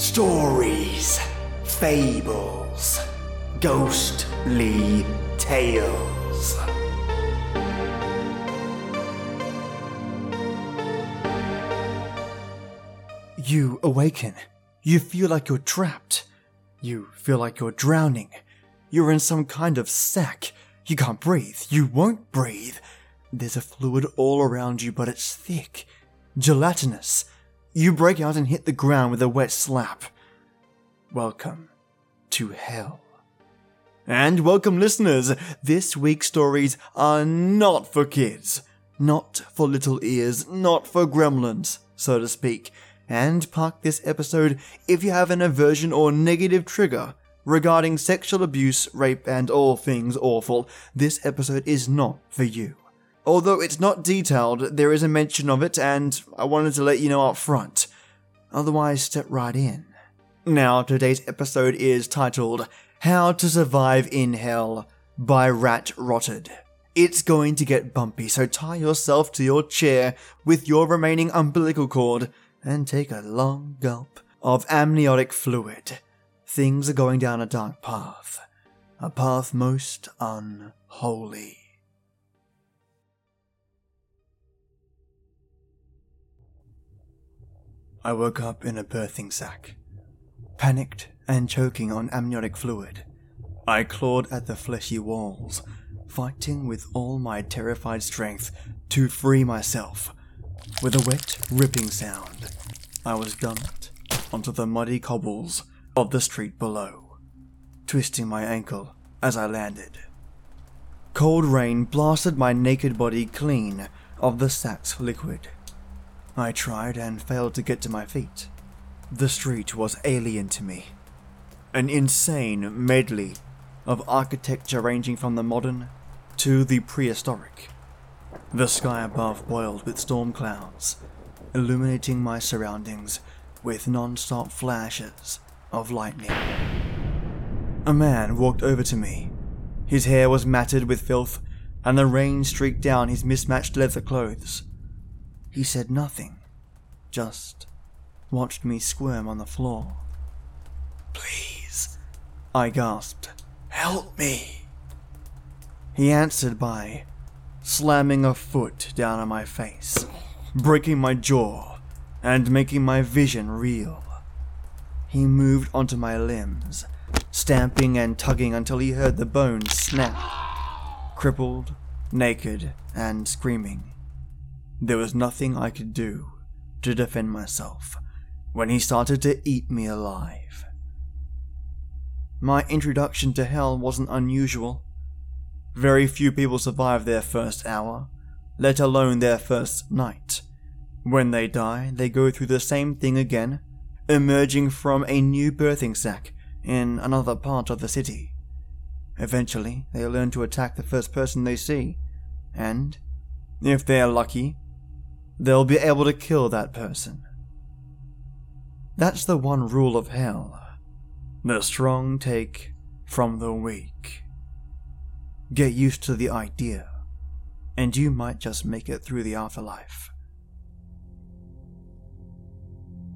Stories, fables, ghostly tales. You awaken. You feel like you're trapped. You feel like you're drowning. You're in some kind of sack. You can't breathe. You won't breathe. There's a fluid all around you, but it's thick, gelatinous. You break out and hit the ground with a wet slap. Welcome to hell. And welcome, listeners. This week's stories are not for kids, not for little ears, not for gremlins, so to speak. And park this episode if you have an aversion or negative trigger regarding sexual abuse, rape, and all things awful. This episode is not for you. Although it's not detailed, there is a mention of it, and I wanted to let you know up front. Otherwise, step right in. Now, today's episode is titled How to Survive in Hell by Ratrotted. It's going to get bumpy, so tie yourself to your chair with your remaining umbilical cord and take a long gulp of amniotic fluid. Things are going down a dark path, a path most unholy. I woke up in a birthing sack, panicked and choking on amniotic fluid. I clawed at the fleshy walls, fighting with all my terrified strength to free myself. With a wet, ripping sound, I was dumped onto the muddy cobbles of the street below, twisting my ankle as I landed. Cold rain blasted my naked body clean of the sack's liquid. I tried and failed to get to my feet. The street was alien to me. An insane medley of architecture ranging from the modern to the prehistoric. The sky above boiled with storm clouds, illuminating my surroundings with non stop flashes of lightning. A man walked over to me. His hair was matted with filth, and the rain streaked down his mismatched leather clothes. He said nothing, just watched me squirm on the floor. Please, I gasped, help me. He answered by slamming a foot down on my face, breaking my jaw, and making my vision reel. He moved onto my limbs, stamping and tugging until he heard the bones snap. Crippled, naked, and screaming. There was nothing I could do to defend myself when he started to eat me alive. My introduction to hell wasn't unusual. Very few people survive their first hour, let alone their first night. When they die, they go through the same thing again emerging from a new birthing sack in another part of the city. Eventually, they learn to attack the first person they see, and, if they are lucky, they'll be able to kill that person. That's the one rule of hell the strong take from the weak. Get used to the idea, and you might just make it through the afterlife.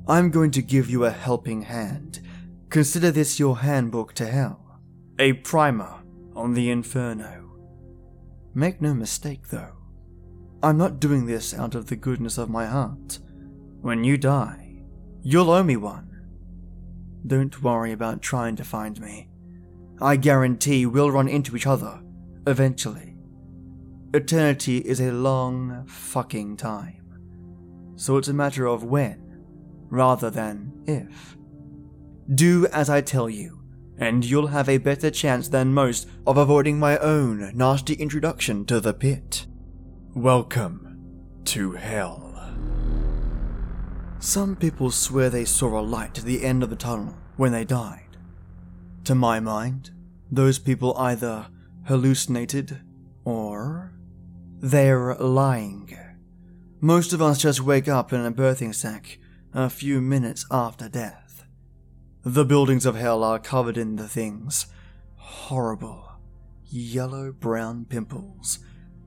I'm going to give you a helping hand. Consider this your handbook to hell, a primer on the inferno. Make no mistake, though, I'm not doing this out of the goodness of my heart. When you die, you'll owe me one. Don't worry about trying to find me. I guarantee we'll run into each other, eventually. Eternity is a long fucking time. So it's a matter of when rather than if. Do as I tell you, and you'll have a better chance than most of avoiding my own nasty introduction to the pit. Welcome to hell. Some people swear they saw a light at the end of the tunnel when they died. To my mind, those people either hallucinated or they're lying. Most of us just wake up in a birthing sack a few minutes after death. The buildings of hell are covered in the things horrible yellow brown pimples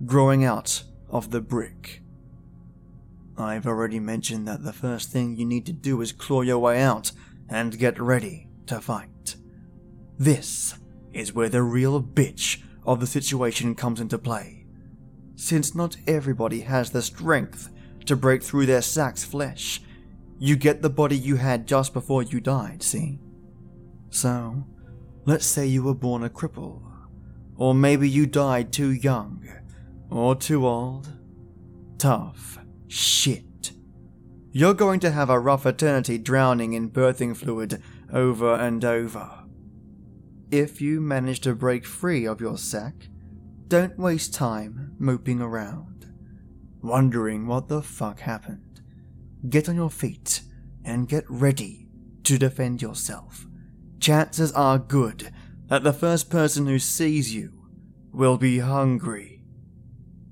growing out of the brick. I've already mentioned that the first thing you need to do is claw your way out, and get ready to fight. This is where the real bitch of the situation comes into play. Since not everybody has the strength to break through their sack's flesh, you get the body you had just before you died, see? So, let's say you were born a cripple, or maybe you died too young, or too old. Tough shit. You're going to have a rough eternity drowning in birthing fluid over and over. If you manage to break free of your sack, don't waste time moping around, wondering what the fuck happened. Get on your feet and get ready to defend yourself. Chances are good that the first person who sees you will be hungry.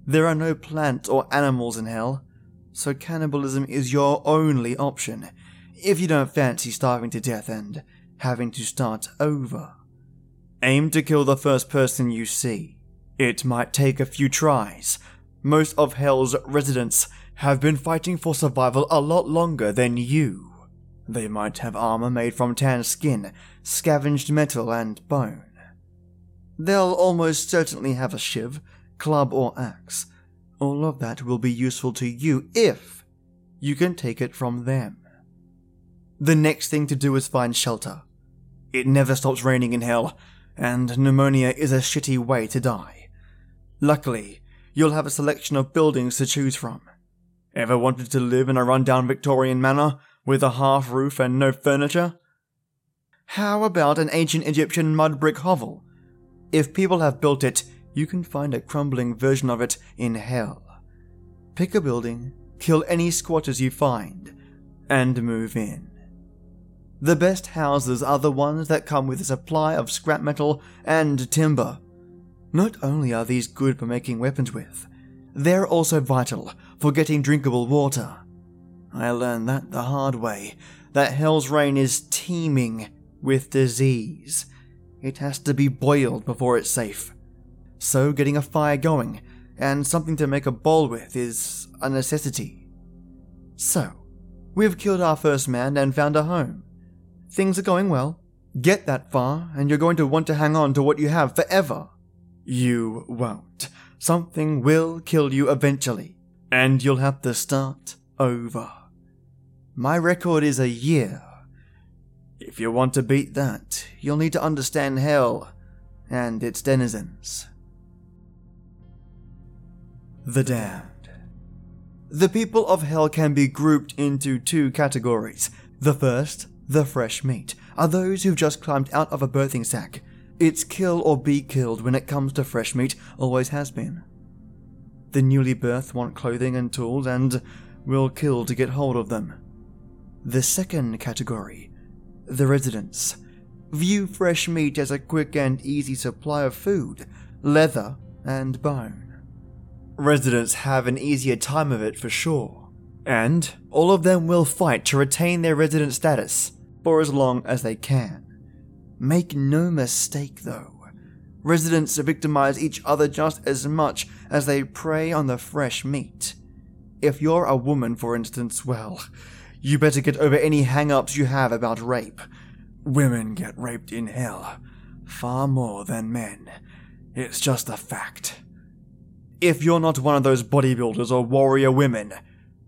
There are no plants or animals in hell, so cannibalism is your only option if you don't fancy starving to death and having to start over. Aim to kill the first person you see. It might take a few tries. Most of Hell's residents have been fighting for survival a lot longer than you. They might have armor made from tanned skin, scavenged metal, and bone. They'll almost certainly have a shiv, club, or axe. All of that will be useful to you if you can take it from them. The next thing to do is find shelter. It never stops raining in hell, and pneumonia is a shitty way to die. Luckily, you'll have a selection of buildings to choose from. Ever wanted to live in a rundown Victorian manor with a half roof and no furniture? How about an ancient Egyptian mud brick hovel? If people have built it, you can find a crumbling version of it in hell. Pick a building, kill any squatters you find, and move in. The best houses are the ones that come with a supply of scrap metal and timber. Not only are these good for making weapons with, they're also vital for getting drinkable water. I learned that the hard way, that Hell's Rain is teeming with disease. It has to be boiled before it's safe. So getting a fire going and something to make a bowl with is a necessity. So, we've killed our first man and found a home. Things are going well. Get that far, and you're going to want to hang on to what you have forever. You won't. Something will kill you eventually, and you'll have to start over. My record is a year. If you want to beat that, you'll need to understand hell and its denizens. The Damned. The people of hell can be grouped into two categories. The first the fresh meat are those who've just climbed out of a birthing sack. It's kill or be killed when it comes to fresh meat, always has been. The newly birthed want clothing and tools and will kill to get hold of them. The second category, the residents, view fresh meat as a quick and easy supply of food, leather, and bone. Residents have an easier time of it for sure, and all of them will fight to retain their resident status for as long as they can. Make no mistake though, residents victimize each other just as much as they prey on the fresh meat. If you're a woman, for instance, well, you better get over any hang ups you have about rape. Women get raped in hell, far more than men. It's just a fact. If you're not one of those bodybuilders or warrior women,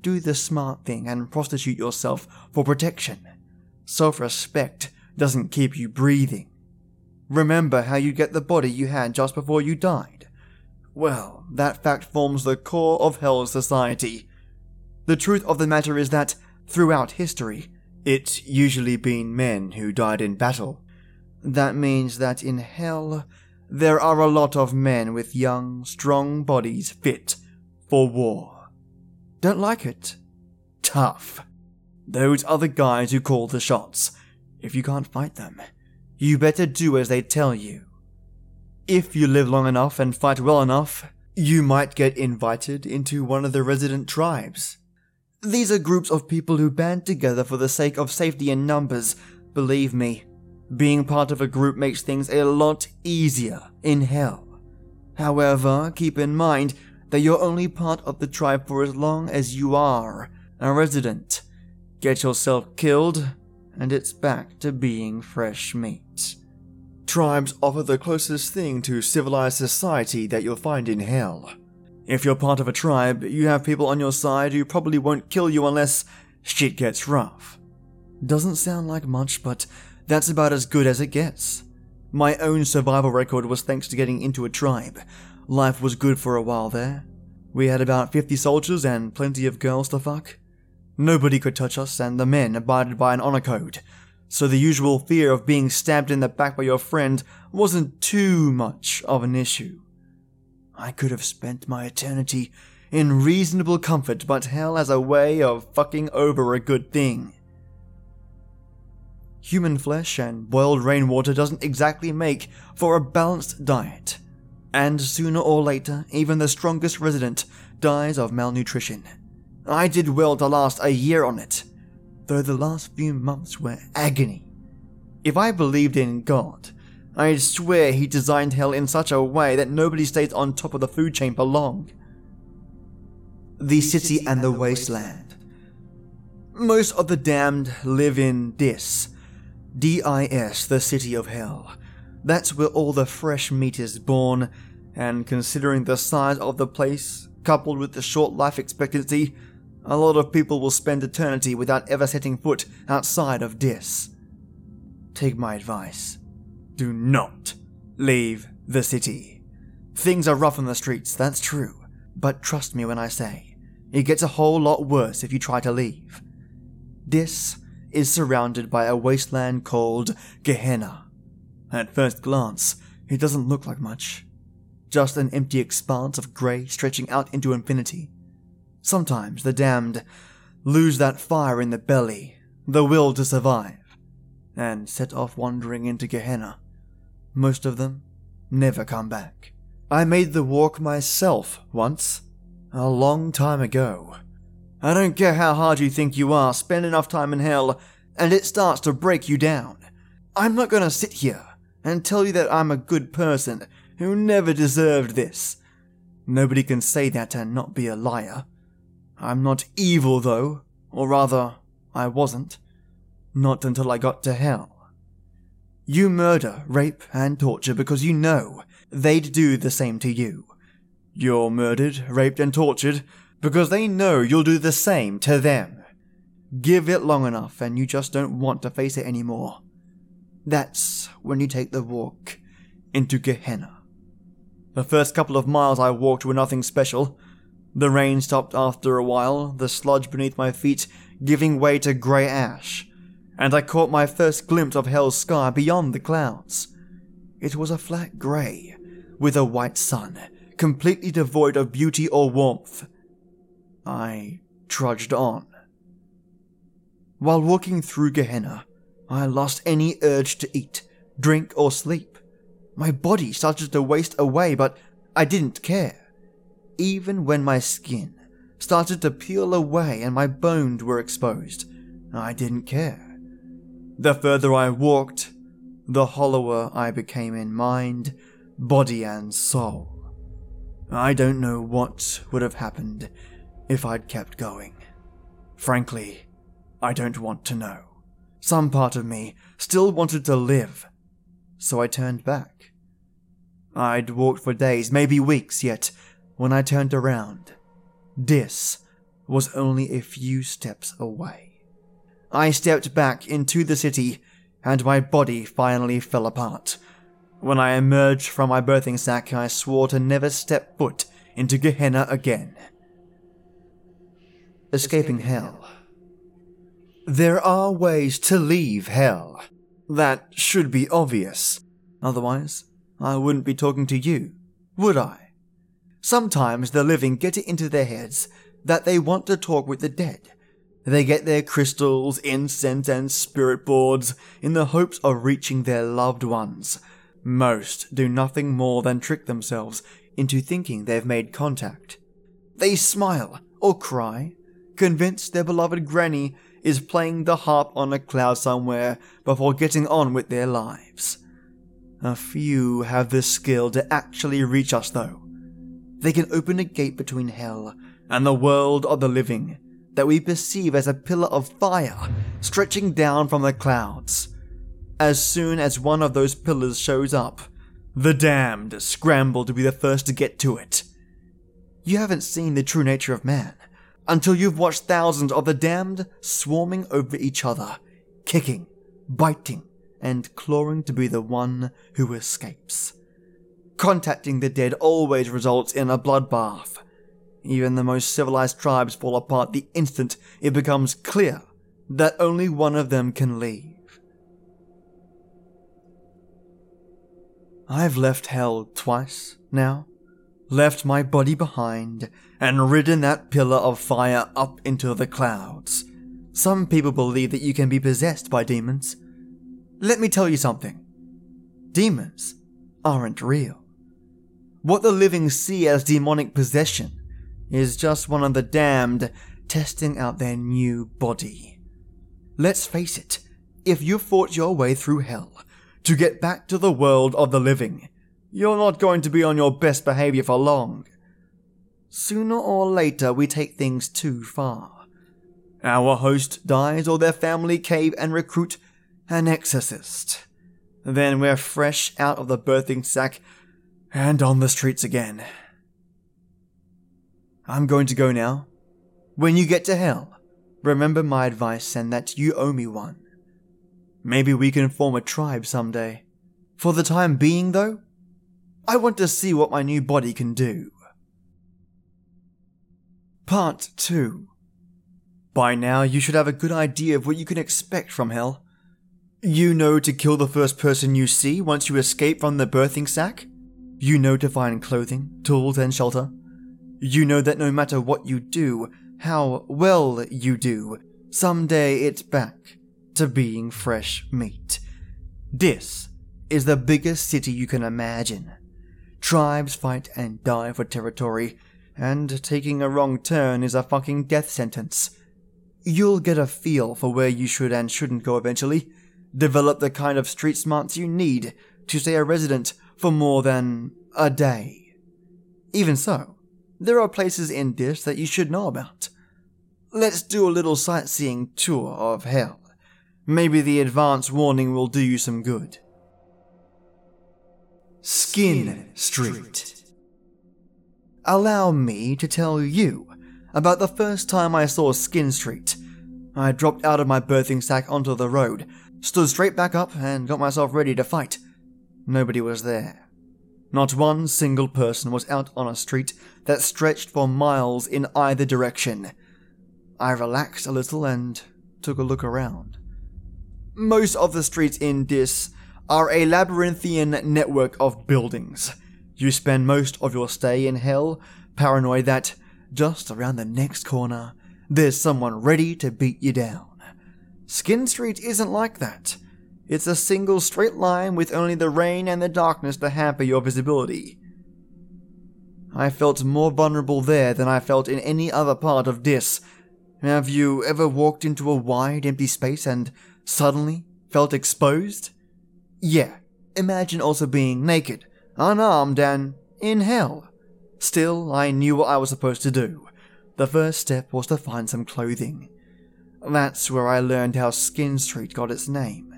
do the smart thing and prostitute yourself for protection. Self respect doesn't keep you breathing. Remember how you get the body you had just before you died? Well, that fact forms the core of Hell's society. The truth of the matter is that, throughout history, it's usually been men who died in battle. That means that in Hell, there are a lot of men with young, strong bodies fit for war. Don't like it? Tough. Those are the guys who call the shots. If you can't fight them, you better do as they tell you. If you live long enough and fight well enough, you might get invited into one of the resident tribes. These are groups of people who band together for the sake of safety in numbers. Believe me, being part of a group makes things a lot easier in hell. However, keep in mind that you're only part of the tribe for as long as you are a resident. Get yourself killed, and it's back to being fresh meat. Tribes offer the closest thing to civilized society that you'll find in hell. If you're part of a tribe, you have people on your side who probably won't kill you unless shit gets rough. Doesn't sound like much, but that's about as good as it gets. My own survival record was thanks to getting into a tribe. Life was good for a while there. We had about 50 soldiers and plenty of girls to fuck. Nobody could touch us, and the men abided by an honor code, so the usual fear of being stabbed in the back by your friend wasn't too much of an issue. I could have spent my eternity in reasonable comfort, but hell has a way of fucking over a good thing. Human flesh and boiled rainwater doesn't exactly make for a balanced diet, and sooner or later, even the strongest resident dies of malnutrition. I did well to last a year on it, though the last few months were agony. If I believed in God, I'd swear he designed hell in such a way that nobody stays on top of the food chain for long. The city and the wasteland. Most of the damned live in Dis. D-I-S, the city of hell. That's where all the fresh meat is born, and considering the size of the place, coupled with the short life expectancy, a lot of people will spend eternity without ever setting foot outside of Dis. Take my advice. Do not leave the city. Things are rough on the streets, that's true, but trust me when I say, it gets a whole lot worse if you try to leave. Dis is surrounded by a wasteland called Gehenna. At first glance, it doesn't look like much. Just an empty expanse of grey stretching out into infinity. Sometimes the damned lose that fire in the belly, the will to survive, and set off wandering into Gehenna. Most of them never come back. I made the walk myself once, a long time ago. I don't care how hard you think you are, spend enough time in hell, and it starts to break you down. I'm not gonna sit here and tell you that I'm a good person who never deserved this. Nobody can say that and not be a liar. I'm not evil, though, or rather, I wasn't. Not until I got to hell. You murder, rape, and torture because you know they'd do the same to you. You're murdered, raped, and tortured because they know you'll do the same to them. Give it long enough and you just don't want to face it anymore. That's when you take the walk into Gehenna. The first couple of miles I walked were nothing special. The rain stopped after a while, the sludge beneath my feet giving way to grey ash, and I caught my first glimpse of hell's sky beyond the clouds. It was a flat grey, with a white sun, completely devoid of beauty or warmth. I trudged on. While walking through Gehenna, I lost any urge to eat, drink, or sleep. My body started to waste away, but I didn't care even when my skin started to peel away and my bones were exposed. I didn't care. The further I walked, the hollower I became in mind, body, and soul. I don't know what would have happened if I'd kept going. Frankly, I don't want to know. Some part of me still wanted to live, so I turned back. I'd walked for days, maybe weeks, yet when I turned around, Dis was only a few steps away. I stepped back into the city, and my body finally fell apart. When I emerged from my birthing sack, I swore to never step foot into Gehenna again. Escaping Hell. There are ways to leave Hell. That should be obvious. Otherwise, I wouldn't be talking to you, would I? Sometimes the living get it into their heads that they want to talk with the dead. They get their crystals, incense, and spirit boards in the hopes of reaching their loved ones. Most do nothing more than trick themselves into thinking they've made contact. They smile or cry, convinced their beloved granny is playing the harp on a cloud somewhere before getting on with their lives. A few have the skill to actually reach us, though they can open a gate between hell and the world of the living that we perceive as a pillar of fire stretching down from the clouds. As soon as one of those pillars shows up, the damned scramble to be the first to get to it. You haven't seen the true nature of man until you've watched thousands of the damned swarming over each other, kicking, biting, and clawing to be the one who escapes. Contacting the dead always results in a bloodbath. Even the most civilized tribes fall apart the instant it becomes clear that only one of them can leave. I've left hell twice now, left my body behind, and ridden that pillar of fire up into the clouds. Some people believe that you can be possessed by demons. Let me tell you something demons aren't real. What the living see as demonic possession is just one of the damned testing out their new body. Let's face it, if you fought your way through hell to get back to the world of the living, you're not going to be on your best behavior for long. Sooner or later, we take things too far. Our host dies, or their family cave and recruit an exorcist. Then we're fresh out of the birthing sack and on the streets again. I'm going to go now. When you get to hell, remember my advice and that you owe me one. Maybe we can form a tribe someday. For the time being, though, I want to see what my new body can do. Part 2 By now, you should have a good idea of what you can expect from hell. You know to kill the first person you see once you escape from the birthing sack. You know to find clothing, tools, and shelter. You know that no matter what you do, how well you do, someday it's back to being fresh meat. This is the biggest city you can imagine. Tribes fight and die for territory, and taking a wrong turn is a fucking death sentence. You'll get a feel for where you should and shouldn't go eventually. Develop the kind of street smarts you need to stay a resident for more than a day. Even so, there are places in this that you should know about. Let's do a little sightseeing tour of hell. Maybe the advance warning will do you some good. Skin Street. Allow me to tell you about the first time I saw Skin Street. I dropped out of my birthing sack onto the road, stood straight back up, and got myself ready to fight. Nobody was there. Not one single person was out on a street that stretched for miles in either direction. I relaxed a little and took a look around. Most of the streets in Dis are a labyrinthian network of buildings. You spend most of your stay in hell paranoid that, just around the next corner, there's someone ready to beat you down. Skin Street isn't like that. It's a single straight line with only the rain and the darkness to hamper your visibility. I felt more vulnerable there than I felt in any other part of Dis. Have you ever walked into a wide, empty space and suddenly felt exposed? Yeah, imagine also being naked, unarmed, and in hell. Still, I knew what I was supposed to do. The first step was to find some clothing. That's where I learned how Skin Street got its name.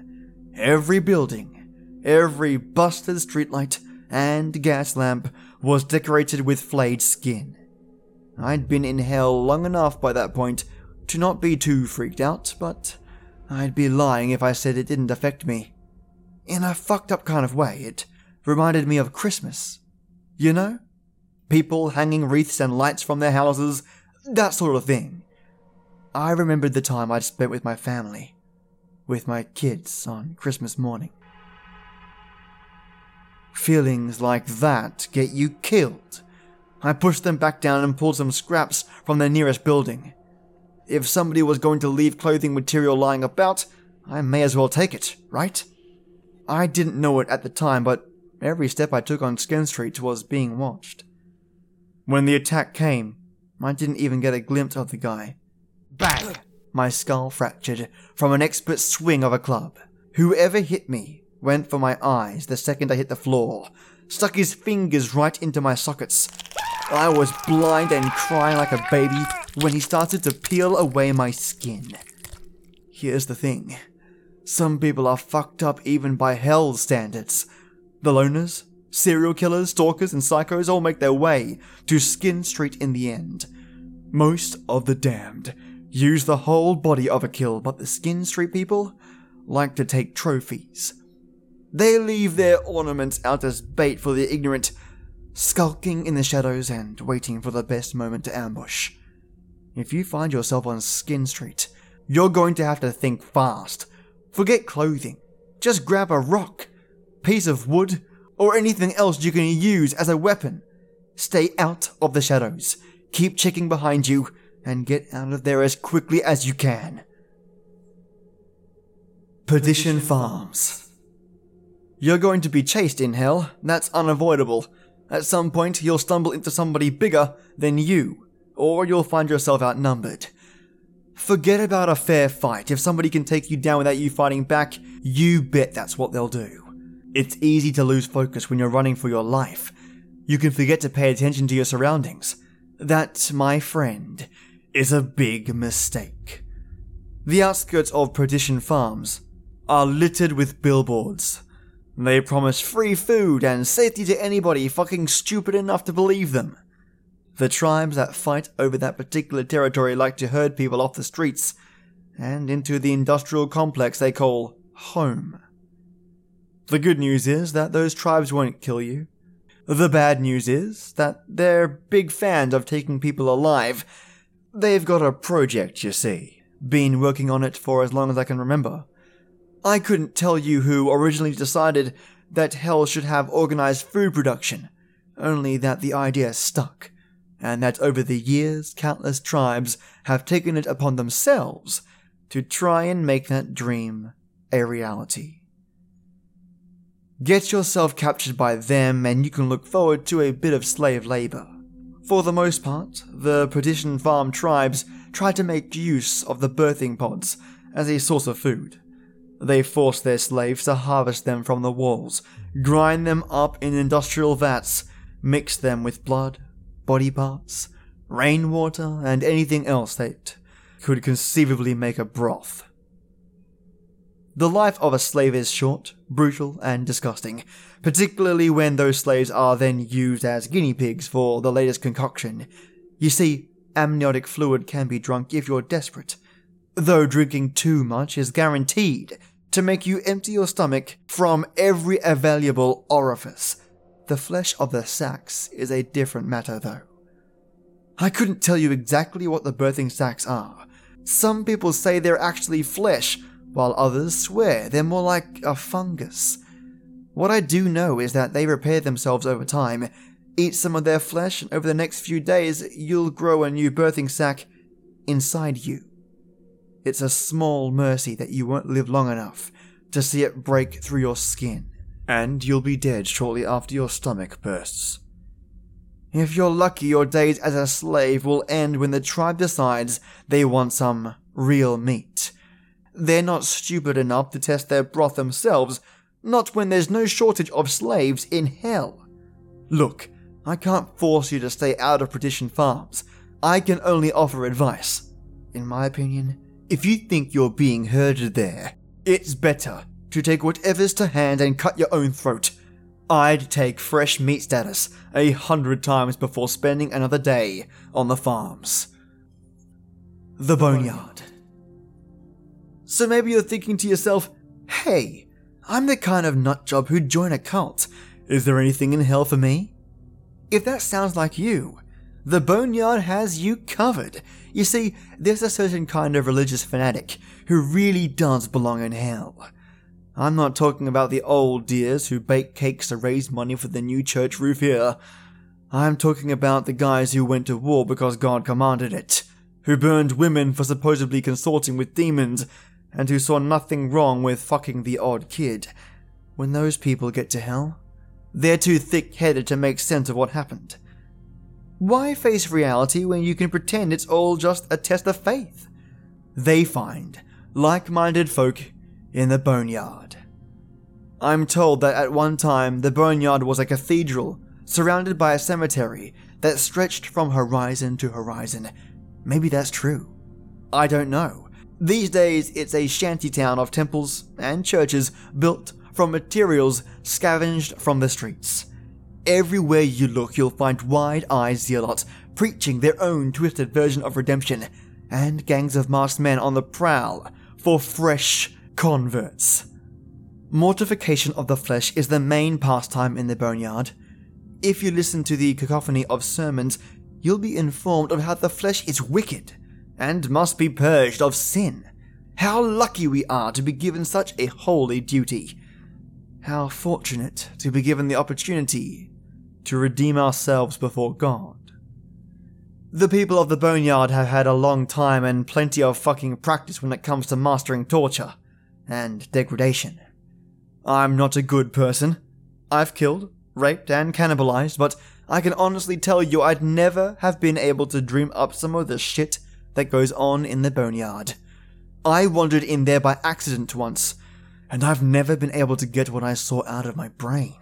Every building, every busted streetlight, and gas lamp was decorated with flayed skin. I'd been in hell long enough by that point to not be too freaked out, but I'd be lying if I said it didn't affect me. In a fucked up kind of way, it reminded me of Christmas. You know? People hanging wreaths and lights from their houses, that sort of thing. I remembered the time I'd spent with my family, with my kids on Christmas morning. Feelings like that get you killed. I pushed them back down and pulled some scraps from the nearest building. If somebody was going to leave clothing material lying about, I may as well take it, right? I didn't know it at the time, but every step I took on Skin Street was being watched. When the attack came, I didn't even get a glimpse of the guy. Bang! My skull fractured from an expert swing of a club. Whoever hit me went for my eyes the second I hit the floor, stuck his fingers right into my sockets. I was blind and crying like a baby when he started to peel away my skin. here's the thing some people are fucked up even by hell's standards. The loners, serial killers, stalkers, and psychos all make their way to Skin Street in the end. Most of the damned use the whole body of a kill, but the Skin Street people like to take trophies. They leave their ornaments out as bait for the ignorant, skulking in the shadows and waiting for the best moment to ambush. If you find yourself on Skin Street, you're going to have to think fast Forget clothing. Just grab a rock, piece of wood, or anything else you can use as a weapon. Stay out of the shadows. Keep checking behind you and get out of there as quickly as you can. Perdition Farms. You're going to be chased in hell. That's unavoidable. At some point, you'll stumble into somebody bigger than you, or you'll find yourself outnumbered. Forget about a fair fight. If somebody can take you down without you fighting back, you bet that's what they'll do. It's easy to lose focus when you're running for your life. You can forget to pay attention to your surroundings. That, my friend, is a big mistake. The outskirts of Perdition Farms are littered with billboards. They promise free food and safety to anybody fucking stupid enough to believe them. The tribes that fight over that particular territory like to herd people off the streets and into the industrial complex they call home. The good news is that those tribes won't kill you. The bad news is that they're big fans of taking people alive. They've got a project, you see. Been working on it for as long as I can remember. I couldn't tell you who originally decided that Hell should have organized food production, only that the idea stuck and that over the years countless tribes have taken it upon themselves to try and make that dream a reality. Get yourself captured by them, and you can look forward to a bit of slave labor. For the most part, the Perdition Farm tribes try to make use of the birthing pods as a source of food. They force their slaves to harvest them from the walls, grind them up in industrial vats, mix them with blood, body parts, rainwater, and anything else that could conceivably make a broth. The life of a slave is short, brutal, and disgusting, particularly when those slaves are then used as guinea pigs for the latest concoction. You see, amniotic fluid can be drunk if you're desperate, though drinking too much is guaranteed to make you empty your stomach from every available orifice, the flesh of the sacs is a different matter, though. I couldn't tell you exactly what the birthing sacs are. Some people say they're actually flesh, while others swear they're more like a fungus. What I do know is that they repair themselves over time. Eat some of their flesh, and over the next few days, you'll grow a new birthing sac inside you. It's a small mercy that you won't live long enough to see it break through your skin and you'll be dead shortly after your stomach bursts. If you're lucky, your days as a slave will end when the tribe decides they want some real meat. They're not stupid enough to test their broth themselves, not when there's no shortage of slaves in hell. Look, I can't force you to stay out of Perdition Farms. I can only offer advice. In my opinion, if you think you're being herded there, it's better to take whatever's to hand and cut your own throat. I'd take fresh meat status a hundred times before spending another day on the farms. The Boneyard. So maybe you're thinking to yourself, hey, I'm the kind of nutjob who'd join a cult. Is there anything in hell for me? If that sounds like you, the Boneyard has you covered. You see, there's a certain kind of religious fanatic who really does belong in hell. I'm not talking about the old dears who bake cakes to raise money for the new church roof here. I'm talking about the guys who went to war because God commanded it, who burned women for supposedly consorting with demons, and who saw nothing wrong with fucking the odd kid. When those people get to hell, they're too thick headed to make sense of what happened. Why face reality when you can pretend it's all just a test of faith? They find like minded folk in the boneyard. I'm told that at one time the boneyard was a cathedral surrounded by a cemetery that stretched from horizon to horizon. Maybe that's true. I don't know. These days, it's a shantytown of temples and churches built from materials scavenged from the streets. Everywhere you look, you'll find wide eyed zealots preaching their own twisted version of redemption, and gangs of masked men on the prowl for fresh converts. Mortification of the flesh is the main pastime in the boneyard. If you listen to the cacophony of sermons, you'll be informed of how the flesh is wicked and must be purged of sin. How lucky we are to be given such a holy duty. How fortunate to be given the opportunity to redeem ourselves before God. The people of the Boneyard have had a long time and plenty of fucking practice when it comes to mastering torture and degradation. I'm not a good person. I've killed, raped, and cannibalized, but I can honestly tell you I'd never have been able to dream up some of the shit that goes on in the boneyard. I wandered in there by accident once, and I've never been able to get what I saw out of my brain.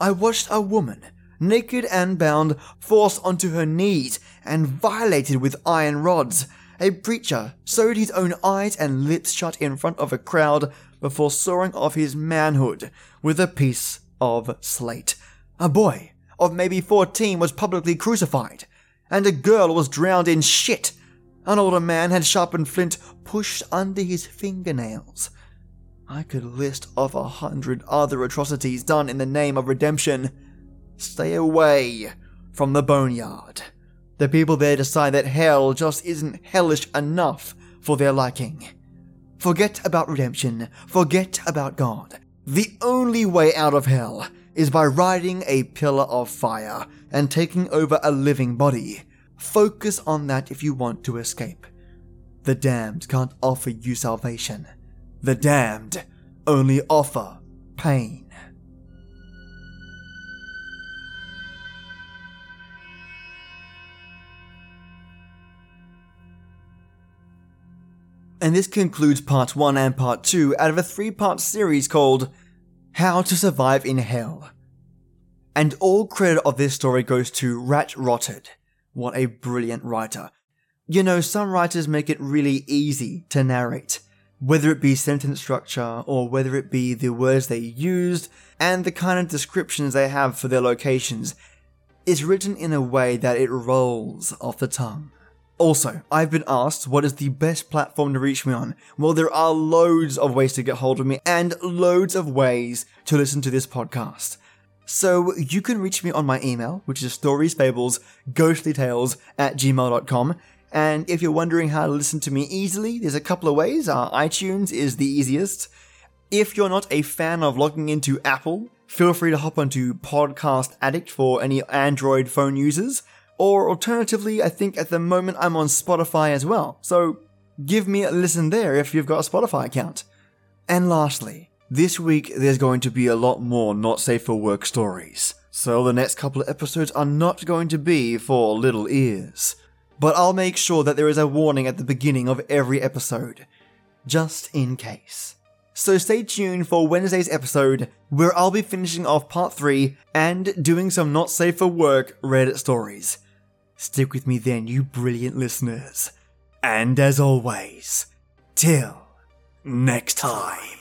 I watched a woman, naked and bound, forced onto her knees and violated with iron rods. A preacher sewed his own eyes and lips shut in front of a crowd before sawing off his manhood with a piece of slate. A boy of maybe 14 was publicly crucified, and a girl was drowned in shit. An older man had sharpened flint pushed under his fingernails. I could list off a hundred other atrocities done in the name of redemption. Stay away from the boneyard. The people there decide that hell just isn't hellish enough for their liking. Forget about redemption. Forget about God. The only way out of hell is by riding a pillar of fire and taking over a living body. Focus on that if you want to escape. The damned can't offer you salvation. The damned only offer pain. And this concludes part 1 and part 2 out of a three part series called How to Survive in Hell. And all credit of this story goes to Ratrotted. What a brilliant writer. You know, some writers make it really easy to narrate, whether it be sentence structure or whether it be the words they used and the kind of descriptions they have for their locations. It's written in a way that it rolls off the tongue. Also, I've been asked what is the best platform to reach me on. Well, there are loads of ways to get hold of me and loads of ways to listen to this podcast. So you can reach me on my email, which is storiesfablesghostlytales at gmail.com. And if you're wondering how to listen to me easily, there's a couple of ways. Uh, iTunes is the easiest. If you're not a fan of logging into Apple, feel free to hop onto Podcast Addict for any Android phone users. Or alternatively, I think at the moment I'm on Spotify as well, so give me a listen there if you've got a Spotify account. And lastly, this week there's going to be a lot more not safe for work stories, so the next couple of episodes are not going to be for little ears. But I'll make sure that there is a warning at the beginning of every episode, just in case. So stay tuned for Wednesday's episode, where I'll be finishing off part 3 and doing some not safe for work Reddit stories. Stick with me then, you brilliant listeners. And as always, till next time.